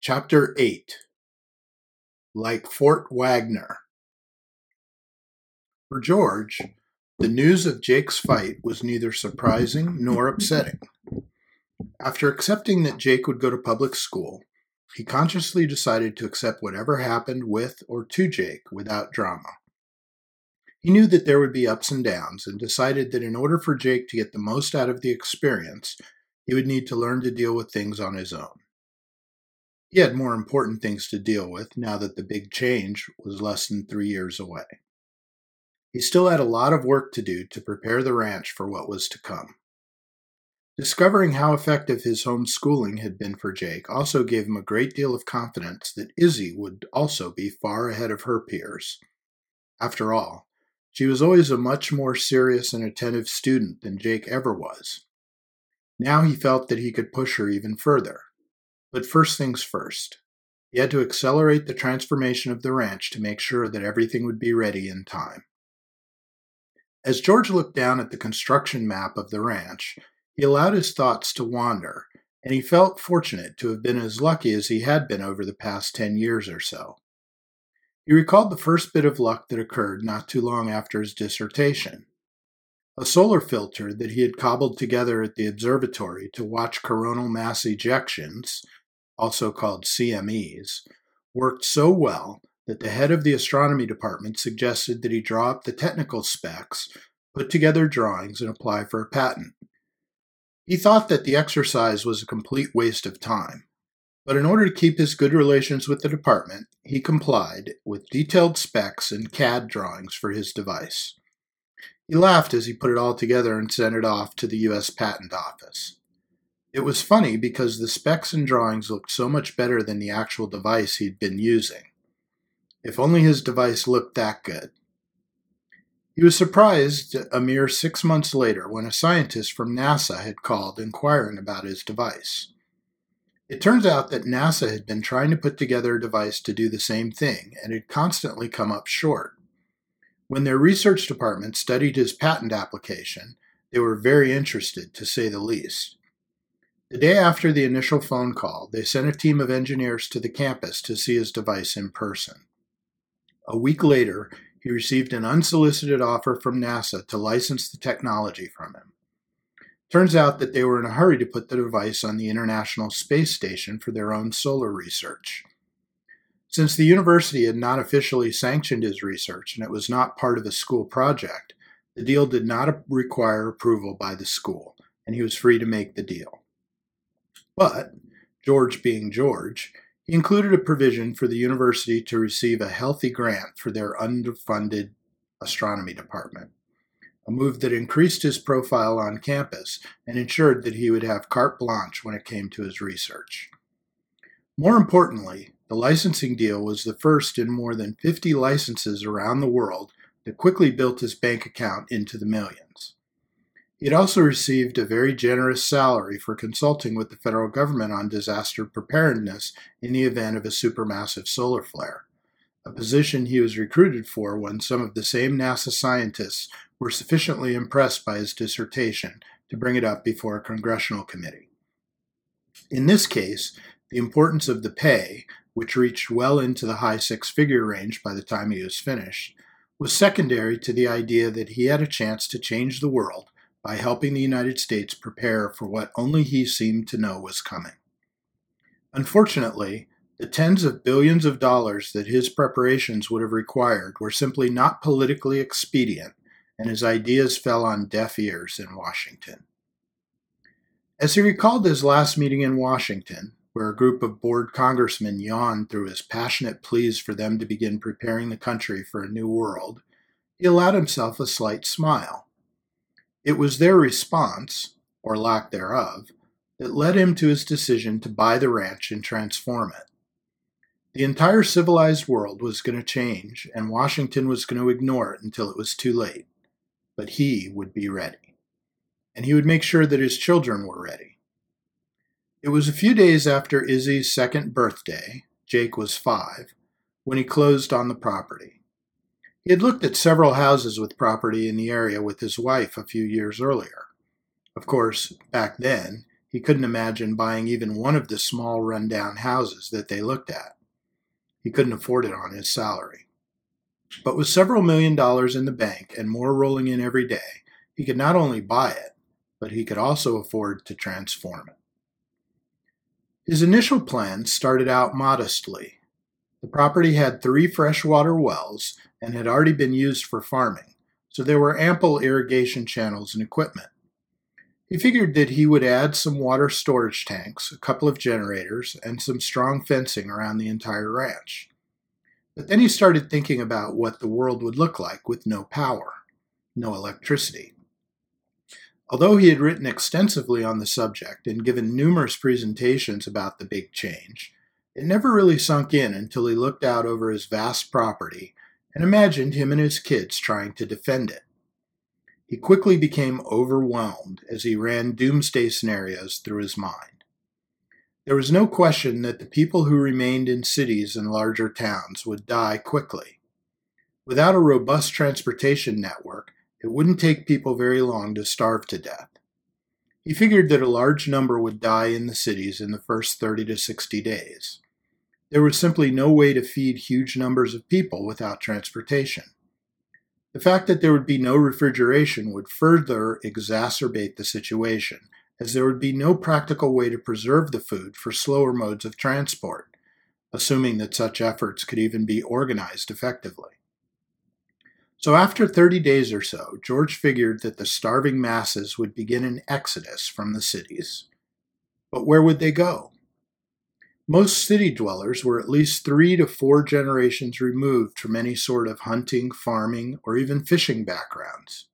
Chapter 8 Like Fort Wagner For George, the news of Jake's fight was neither surprising nor upsetting. After accepting that Jake would go to public school, he consciously decided to accept whatever happened with or to Jake without drama. He knew that there would be ups and downs and decided that in order for Jake to get the most out of the experience, he would need to learn to deal with things on his own. He had more important things to deal with now that the big change was less than three years away. He still had a lot of work to do to prepare the ranch for what was to come. Discovering how effective his homeschooling had been for Jake also gave him a great deal of confidence that Izzy would also be far ahead of her peers. After all, she was always a much more serious and attentive student than Jake ever was. Now he felt that he could push her even further. But first things first. He had to accelerate the transformation of the ranch to make sure that everything would be ready in time. As George looked down at the construction map of the ranch, he allowed his thoughts to wander, and he felt fortunate to have been as lucky as he had been over the past ten years or so. He recalled the first bit of luck that occurred not too long after his dissertation. A solar filter that he had cobbled together at the observatory to watch coronal mass ejections, also called CMEs, worked so well that the head of the astronomy department suggested that he draw up the technical specs, put together drawings, and apply for a patent. He thought that the exercise was a complete waste of time, but in order to keep his good relations with the department, he complied with detailed specs and CAD drawings for his device. He laughed as he put it all together and sent it off to the U.S. Patent Office. It was funny because the specs and drawings looked so much better than the actual device he'd been using. If only his device looked that good. He was surprised a mere six months later when a scientist from NASA had called inquiring about his device. It turns out that NASA had been trying to put together a device to do the same thing and had constantly come up short. When their research department studied his patent application, they were very interested, to say the least. The day after the initial phone call, they sent a team of engineers to the campus to see his device in person. A week later, he received an unsolicited offer from NASA to license the technology from him. Turns out that they were in a hurry to put the device on the International Space Station for their own solar research. Since the university had not officially sanctioned his research and it was not part of a school project, the deal did not require approval by the school, and he was free to make the deal. But, George being George, he included a provision for the university to receive a healthy grant for their underfunded astronomy department, a move that increased his profile on campus and ensured that he would have carte blanche when it came to his research. More importantly, the licensing deal was the first in more than 50 licenses around the world that quickly built his bank account into the millions. He also received a very generous salary for consulting with the federal government on disaster preparedness in the event of a supermassive solar flare, a position he was recruited for when some of the same NASA scientists were sufficiently impressed by his dissertation to bring it up before a congressional committee. In this case, the importance of the pay which reached well into the high six figure range by the time he was finished, was secondary to the idea that he had a chance to change the world by helping the United States prepare for what only he seemed to know was coming. Unfortunately, the tens of billions of dollars that his preparations would have required were simply not politically expedient, and his ideas fell on deaf ears in Washington. As he recalled his last meeting in Washington, where a group of bored congressmen yawned through his passionate pleas for them to begin preparing the country for a new world, he allowed himself a slight smile. It was their response, or lack thereof, that led him to his decision to buy the ranch and transform it. The entire civilized world was going to change, and Washington was going to ignore it until it was too late. But he would be ready. And he would make sure that his children were ready. It was a few days after Izzy's second birthday, Jake was five, when he closed on the property. He had looked at several houses with property in the area with his wife a few years earlier. Of course, back then, he couldn't imagine buying even one of the small rundown houses that they looked at. He couldn't afford it on his salary. But with several million dollars in the bank and more rolling in every day, he could not only buy it, but he could also afford to transform it. His initial plans started out modestly. The property had three freshwater wells and had already been used for farming, so there were ample irrigation channels and equipment. He figured that he would add some water storage tanks, a couple of generators, and some strong fencing around the entire ranch. But then he started thinking about what the world would look like with no power, no electricity. Although he had written extensively on the subject and given numerous presentations about the big change, it never really sunk in until he looked out over his vast property and imagined him and his kids trying to defend it. He quickly became overwhelmed as he ran doomsday scenarios through his mind. There was no question that the people who remained in cities and larger towns would die quickly. Without a robust transportation network, it wouldn't take people very long to starve to death. He figured that a large number would die in the cities in the first 30 to 60 days. There was simply no way to feed huge numbers of people without transportation. The fact that there would be no refrigeration would further exacerbate the situation, as there would be no practical way to preserve the food for slower modes of transport, assuming that such efforts could even be organized effectively. So, after 30 days or so, George figured that the starving masses would begin an exodus from the cities. But where would they go? Most city dwellers were at least three to four generations removed from any sort of hunting, farming, or even fishing backgrounds.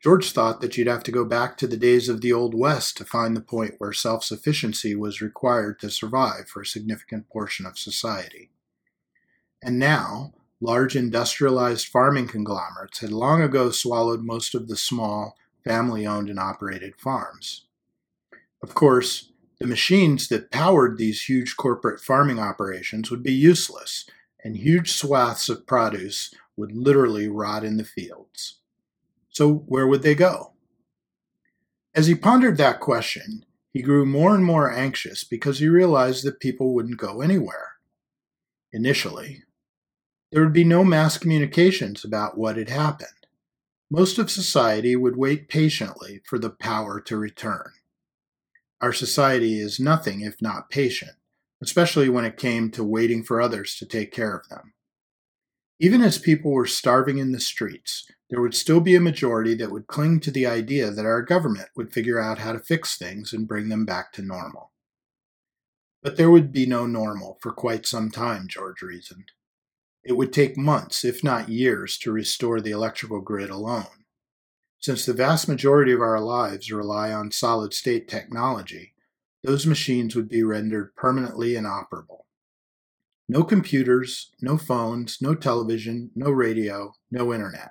George thought that you'd have to go back to the days of the Old West to find the point where self sufficiency was required to survive for a significant portion of society. And now, large industrialized farming conglomerates had long ago swallowed most of the small, family owned and operated farms. Of course, the machines that powered these huge corporate farming operations would be useless, and huge swaths of produce would literally rot in the fields. So, where would they go? As he pondered that question, he grew more and more anxious because he realized that people wouldn't go anywhere. Initially, there would be no mass communications about what had happened. Most of society would wait patiently for the power to return. Our society is nothing if not patient, especially when it came to waiting for others to take care of them. Even as people were starving in the streets, there would still be a majority that would cling to the idea that our government would figure out how to fix things and bring them back to normal. But there would be no normal for quite some time, George reasoned. It would take months, if not years, to restore the electrical grid alone. Since the vast majority of our lives rely on solid state technology, those machines would be rendered permanently inoperable. No computers, no phones, no television, no radio, no internet.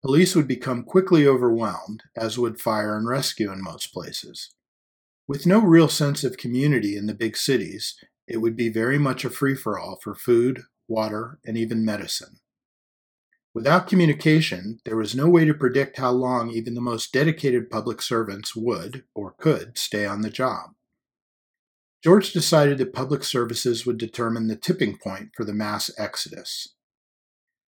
Police would become quickly overwhelmed, as would fire and rescue in most places. With no real sense of community in the big cities, it would be very much a free for all for food, water, and even medicine. Without communication, there was no way to predict how long even the most dedicated public servants would, or could, stay on the job. George decided that public services would determine the tipping point for the mass exodus.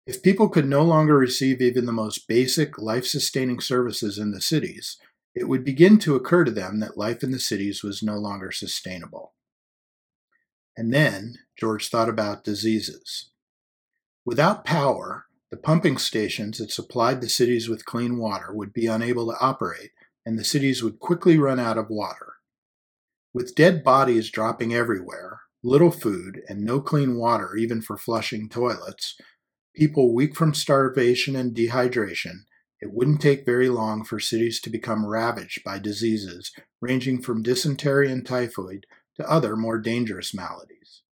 If people could no longer receive even the most basic life sustaining services in the cities, it would begin to occur to them that life in the cities was no longer sustainable. And then George thought about diseases. Without power, the pumping stations that supplied the cities with clean water would be unable to operate, and the cities would quickly run out of water. With dead bodies dropping everywhere, little food, and no clean water even for flushing toilets, people weak from starvation and dehydration, it wouldn't take very long for cities to become ravaged by diseases ranging from dysentery and typhoid to other more dangerous maladies.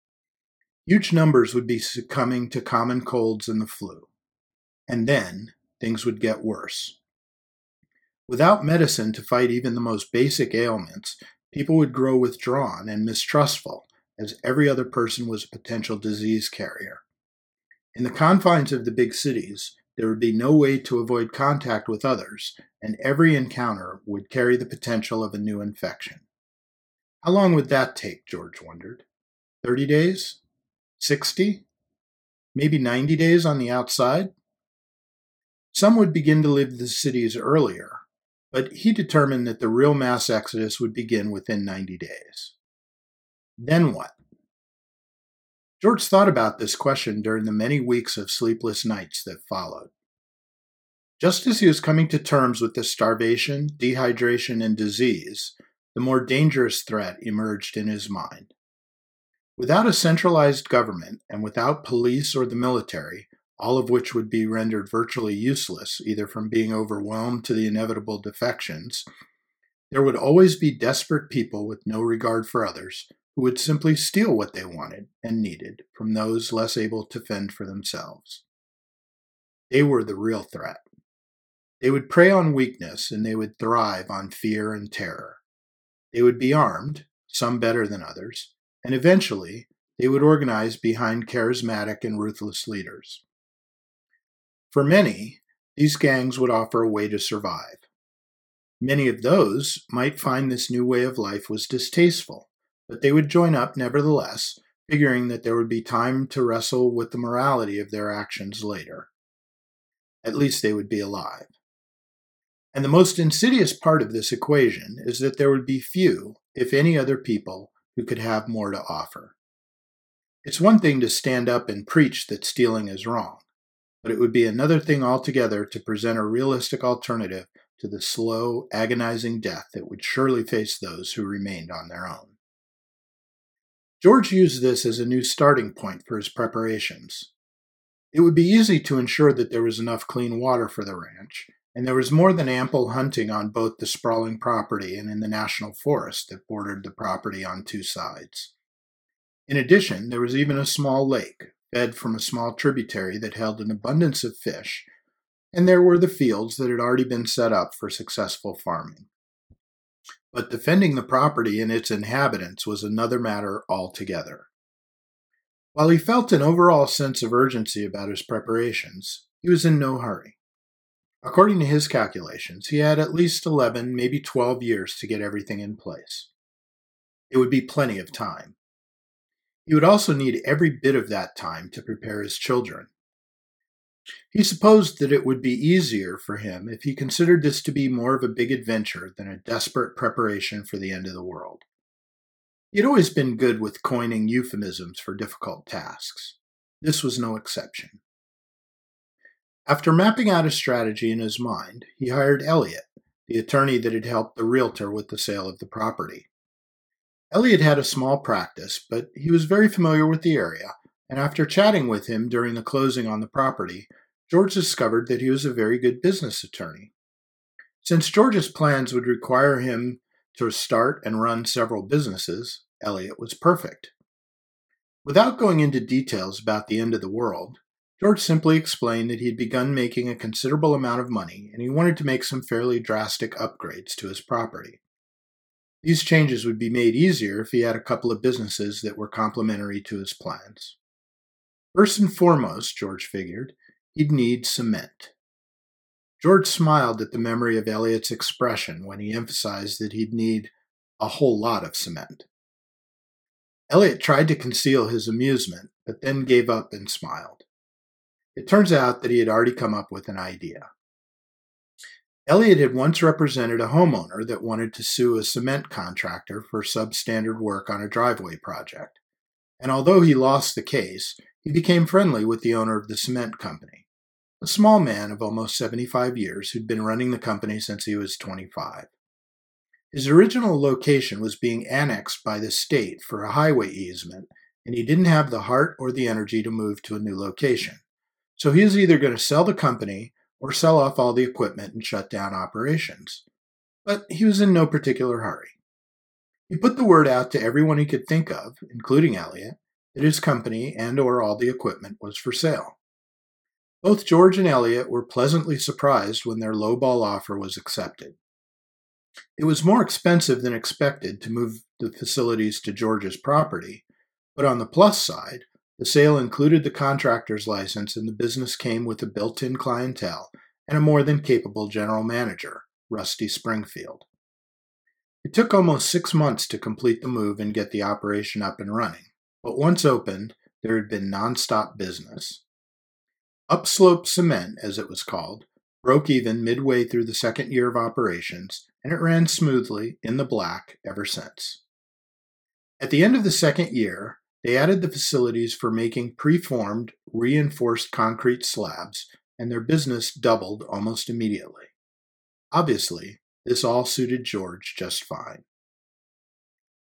Huge numbers would be succumbing to common colds and the flu and then things would get worse. Without medicine to fight even the most basic ailments, people would grow withdrawn and mistrustful, as every other person was a potential disease carrier. In the confines of the big cities, there would be no way to avoid contact with others, and every encounter would carry the potential of a new infection. How long would that take, George wondered? 30 days? 60? Maybe 90 days on the outside? Some would begin to leave the cities earlier, but he determined that the real mass exodus would begin within 90 days. Then what? George thought about this question during the many weeks of sleepless nights that followed. Just as he was coming to terms with the starvation, dehydration, and disease, the more dangerous threat emerged in his mind. Without a centralized government and without police or the military, all of which would be rendered virtually useless, either from being overwhelmed to the inevitable defections, there would always be desperate people with no regard for others who would simply steal what they wanted and needed from those less able to fend for themselves. They were the real threat. They would prey on weakness and they would thrive on fear and terror. They would be armed, some better than others, and eventually they would organize behind charismatic and ruthless leaders. For many, these gangs would offer a way to survive. Many of those might find this new way of life was distasteful, but they would join up nevertheless, figuring that there would be time to wrestle with the morality of their actions later. At least they would be alive. And the most insidious part of this equation is that there would be few, if any other people, who could have more to offer. It's one thing to stand up and preach that stealing is wrong but it would be another thing altogether to present a realistic alternative to the slow, agonizing death that would surely face those who remained on their own. George used this as a new starting point for his preparations. It would be easy to ensure that there was enough clean water for the ranch, and there was more than ample hunting on both the sprawling property and in the national forest that bordered the property on two sides. In addition, there was even a small lake, fed from a small tributary that held an abundance of fish, and there were the fields that had already been set up for successful farming. But defending the property and its inhabitants was another matter altogether. While he felt an overall sense of urgency about his preparations, he was in no hurry. According to his calculations, he had at least 11, maybe 12 years to get everything in place. It would be plenty of time. He would also need every bit of that time to prepare his children. He supposed that it would be easier for him if he considered this to be more of a big adventure than a desperate preparation for the end of the world. He had always been good with coining euphemisms for difficult tasks. This was no exception. After mapping out a strategy in his mind, he hired Elliot, the attorney that had helped the realtor with the sale of the property. Elliot had a small practice, but he was very familiar with the area, and after chatting with him during the closing on the property, George discovered that he was a very good business attorney. Since George's plans would require him to start and run several businesses, Elliot was perfect. Without going into details about the end of the world, George simply explained that he had begun making a considerable amount of money and he wanted to make some fairly drastic upgrades to his property. These changes would be made easier if he had a couple of businesses that were complementary to his plans. First and foremost, George figured, he'd need cement. George smiled at the memory of Elliot's expression when he emphasized that he'd need a whole lot of cement. Elliot tried to conceal his amusement, but then gave up and smiled. It turns out that he had already come up with an idea. Elliot had once represented a homeowner that wanted to sue a cement contractor for substandard work on a driveway project. And although he lost the case, he became friendly with the owner of the cement company, a small man of almost 75 years who'd been running the company since he was 25. His original location was being annexed by the state for a highway easement, and he didn't have the heart or the energy to move to a new location. So he was either going to sell the company or sell off all the equipment and shut down operations. But he was in no particular hurry. He put the word out to everyone he could think of, including Elliot, that his company and or all the equipment was for sale. Both George and Elliot were pleasantly surprised when their lowball offer was accepted. It was more expensive than expected to move the facilities to George's property, but on the plus side, The sale included the contractor's license, and the business came with a built in clientele and a more than capable general manager, Rusty Springfield. It took almost six months to complete the move and get the operation up and running, but once opened, there had been nonstop business. Upslope Cement, as it was called, broke even midway through the second year of operations, and it ran smoothly in the black ever since. At the end of the second year, they added the facilities for making preformed, reinforced concrete slabs, and their business doubled almost immediately. Obviously, this all suited George just fine.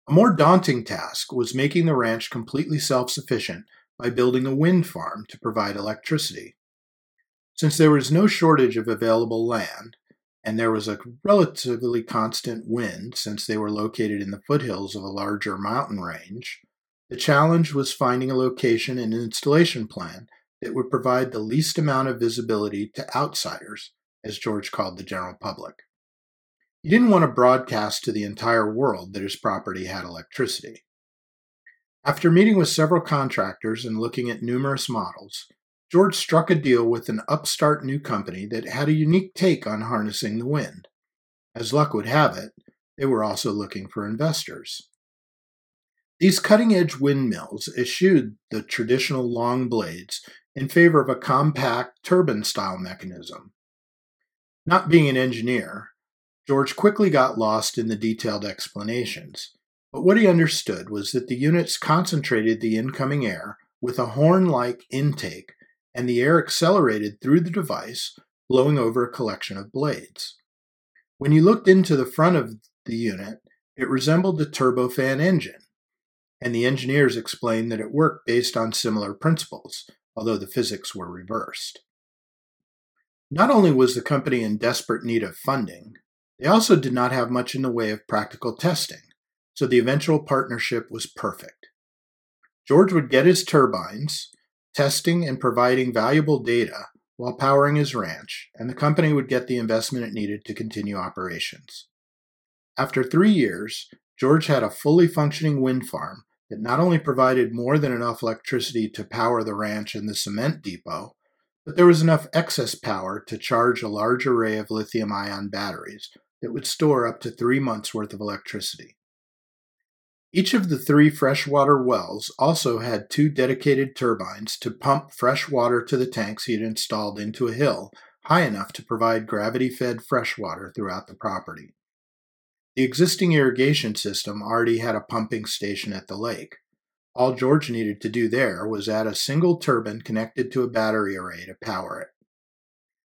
A more daunting task was making the ranch completely self sufficient by building a wind farm to provide electricity. Since there was no shortage of available land, and there was a relatively constant wind since they were located in the foothills of a larger mountain range, the challenge was finding a location and installation plan that would provide the least amount of visibility to outsiders, as George called the general public. He didn't want to broadcast to the entire world that his property had electricity. After meeting with several contractors and looking at numerous models, George struck a deal with an upstart new company that had a unique take on harnessing the wind. As luck would have it, they were also looking for investors. These cutting edge windmills eschewed the traditional long blades in favor of a compact turbine style mechanism. Not being an engineer, George quickly got lost in the detailed explanations, but what he understood was that the units concentrated the incoming air with a horn like intake, and the air accelerated through the device, blowing over a collection of blades. When you looked into the front of the unit, it resembled a turbofan engine, and the engineers explained that it worked based on similar principles, although the physics were reversed. Not only was the company in desperate need of funding, they also did not have much in the way of practical testing, so the eventual partnership was perfect. George would get his turbines, testing and providing valuable data while powering his ranch, and the company would get the investment it needed to continue operations. After three years, George had a fully functioning wind farm that not only provided more than enough electricity to power the ranch and the cement depot, but there was enough excess power to charge a large array of lithium ion batteries that would store up to three months' worth of electricity. Each of the three freshwater wells also had two dedicated turbines to pump fresh water to the tanks he had installed into a hill high enough to provide gravity fed fresh water throughout the property. The existing irrigation system already had a pumping station at the lake. All George needed to do there was add a single turbine connected to a battery array to power it.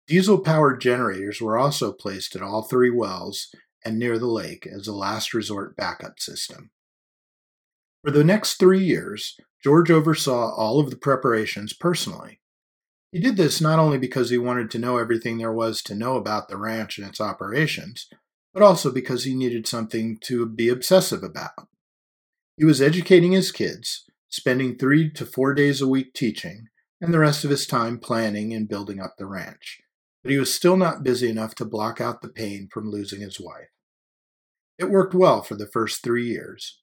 Diesel powered generators were also placed at all three wells and near the lake as a last resort backup system. For the next three years, George oversaw all of the preparations personally. He did this not only because he wanted to know everything there was to know about the ranch and its operations, but also because he needed something to be obsessive about. He was educating his kids, spending three to four days a week teaching, and the rest of his time planning and building up the ranch but he was still not busy enough to block out the pain from losing his wife. It worked well for the first three years,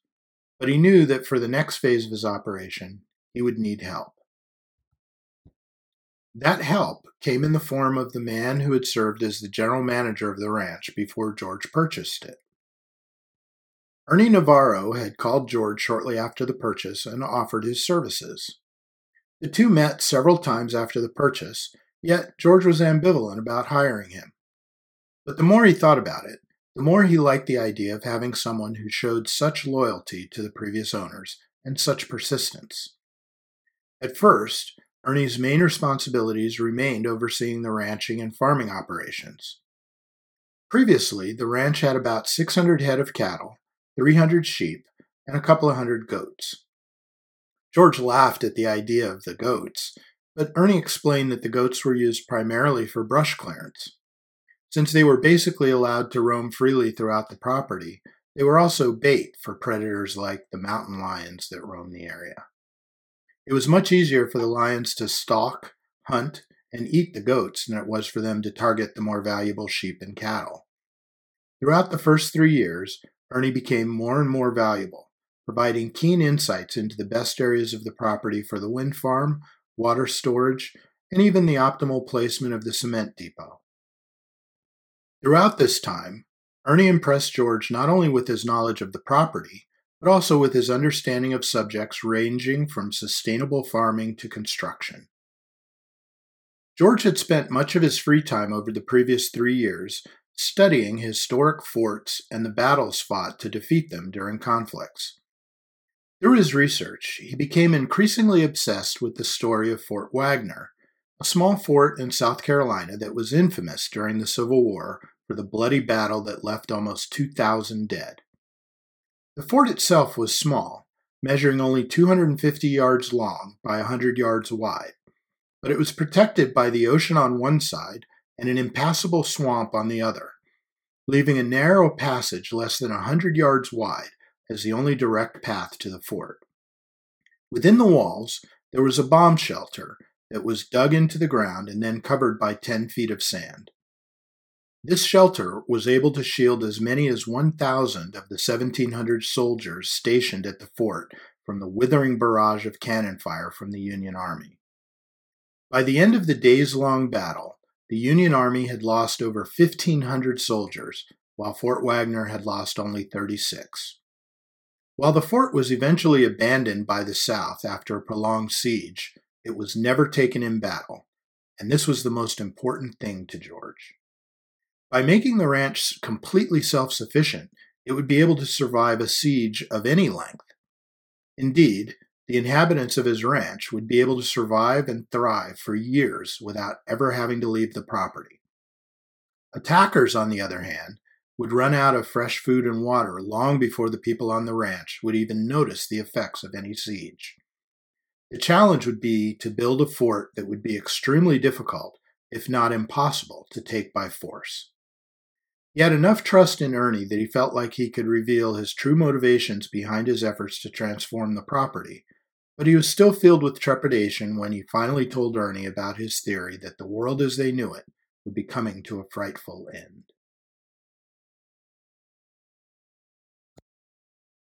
but he knew that for the next phase of his operation, he would need help. That help came in the form of the man who had served as the general manager of the ranch before George purchased it. Ernie Navarro had called George shortly after the purchase and offered his services. The two met several times after the purchase Yet George was ambivalent about hiring him. But the more he thought about it, the more he liked the idea of having someone who showed such loyalty to the previous owners and such persistence. At first, Ernie's main responsibilities remained overseeing the ranching and farming operations. Previously, the ranch had about 600 head of cattle, 300 sheep, and a couple of hundred goats. George laughed at the idea of the goats but Ernie explained that the goats were used primarily for brush clearance. Since they were basically allowed to roam freely throughout the property, they were also bait for predators like the mountain lions that roam the area. It was much easier for the lions to stalk, hunt, and eat the goats than it was for them to target the more valuable sheep and cattle. Throughout the first three years, Ernie became more and more valuable, providing keen insights into the best areas of the property for the wind farm, water storage, and even the optimal placement of the cement depot. Throughout this time, Ernie impressed George not only with his knowledge of the property, but also with his understanding of subjects ranging from sustainable farming to construction. George had spent much of his free time over the previous three years studying historic forts and the battles fought to defeat them during conflicts. Through his research, he became increasingly obsessed with the story of Fort Wagner, a small fort in South Carolina that was infamous during the Civil War for the bloody battle that left almost 2,000 dead. The fort itself was small, measuring only 250 yards long by 100 yards wide, but it was protected by the ocean on one side and an impassable swamp on the other, leaving a narrow passage less than a 100 yards wide as the only direct path to the fort. Within the walls, there was a bomb shelter that was dug into the ground and then covered by 10 feet of sand. This shelter was able to shield as many as 1,000 of the 1,700 soldiers stationed at the fort from the withering barrage of cannon fire from the Union Army. By the end of the days long battle, the Union Army had lost over 1,500 soldiers, while Fort Wagner had lost only 36. While the fort was eventually abandoned by the South after a prolonged siege, it was never taken in battle, and this was the most important thing to George. By making the ranch completely self sufficient, it would be able to survive a siege of any length. Indeed, the inhabitants of his ranch would be able to survive and thrive for years without ever having to leave the property. Attackers, on the other hand, would run out of fresh food and water long before the people on the ranch would even notice the effects of any siege. The challenge would be to build a fort that would be extremely difficult, if not impossible, to take by force. He had enough trust in Ernie that he felt like he could reveal his true motivations behind his efforts to transform the property, but he was still filled with trepidation when he finally told Ernie about his theory that the world as they knew it would be coming to a frightful end.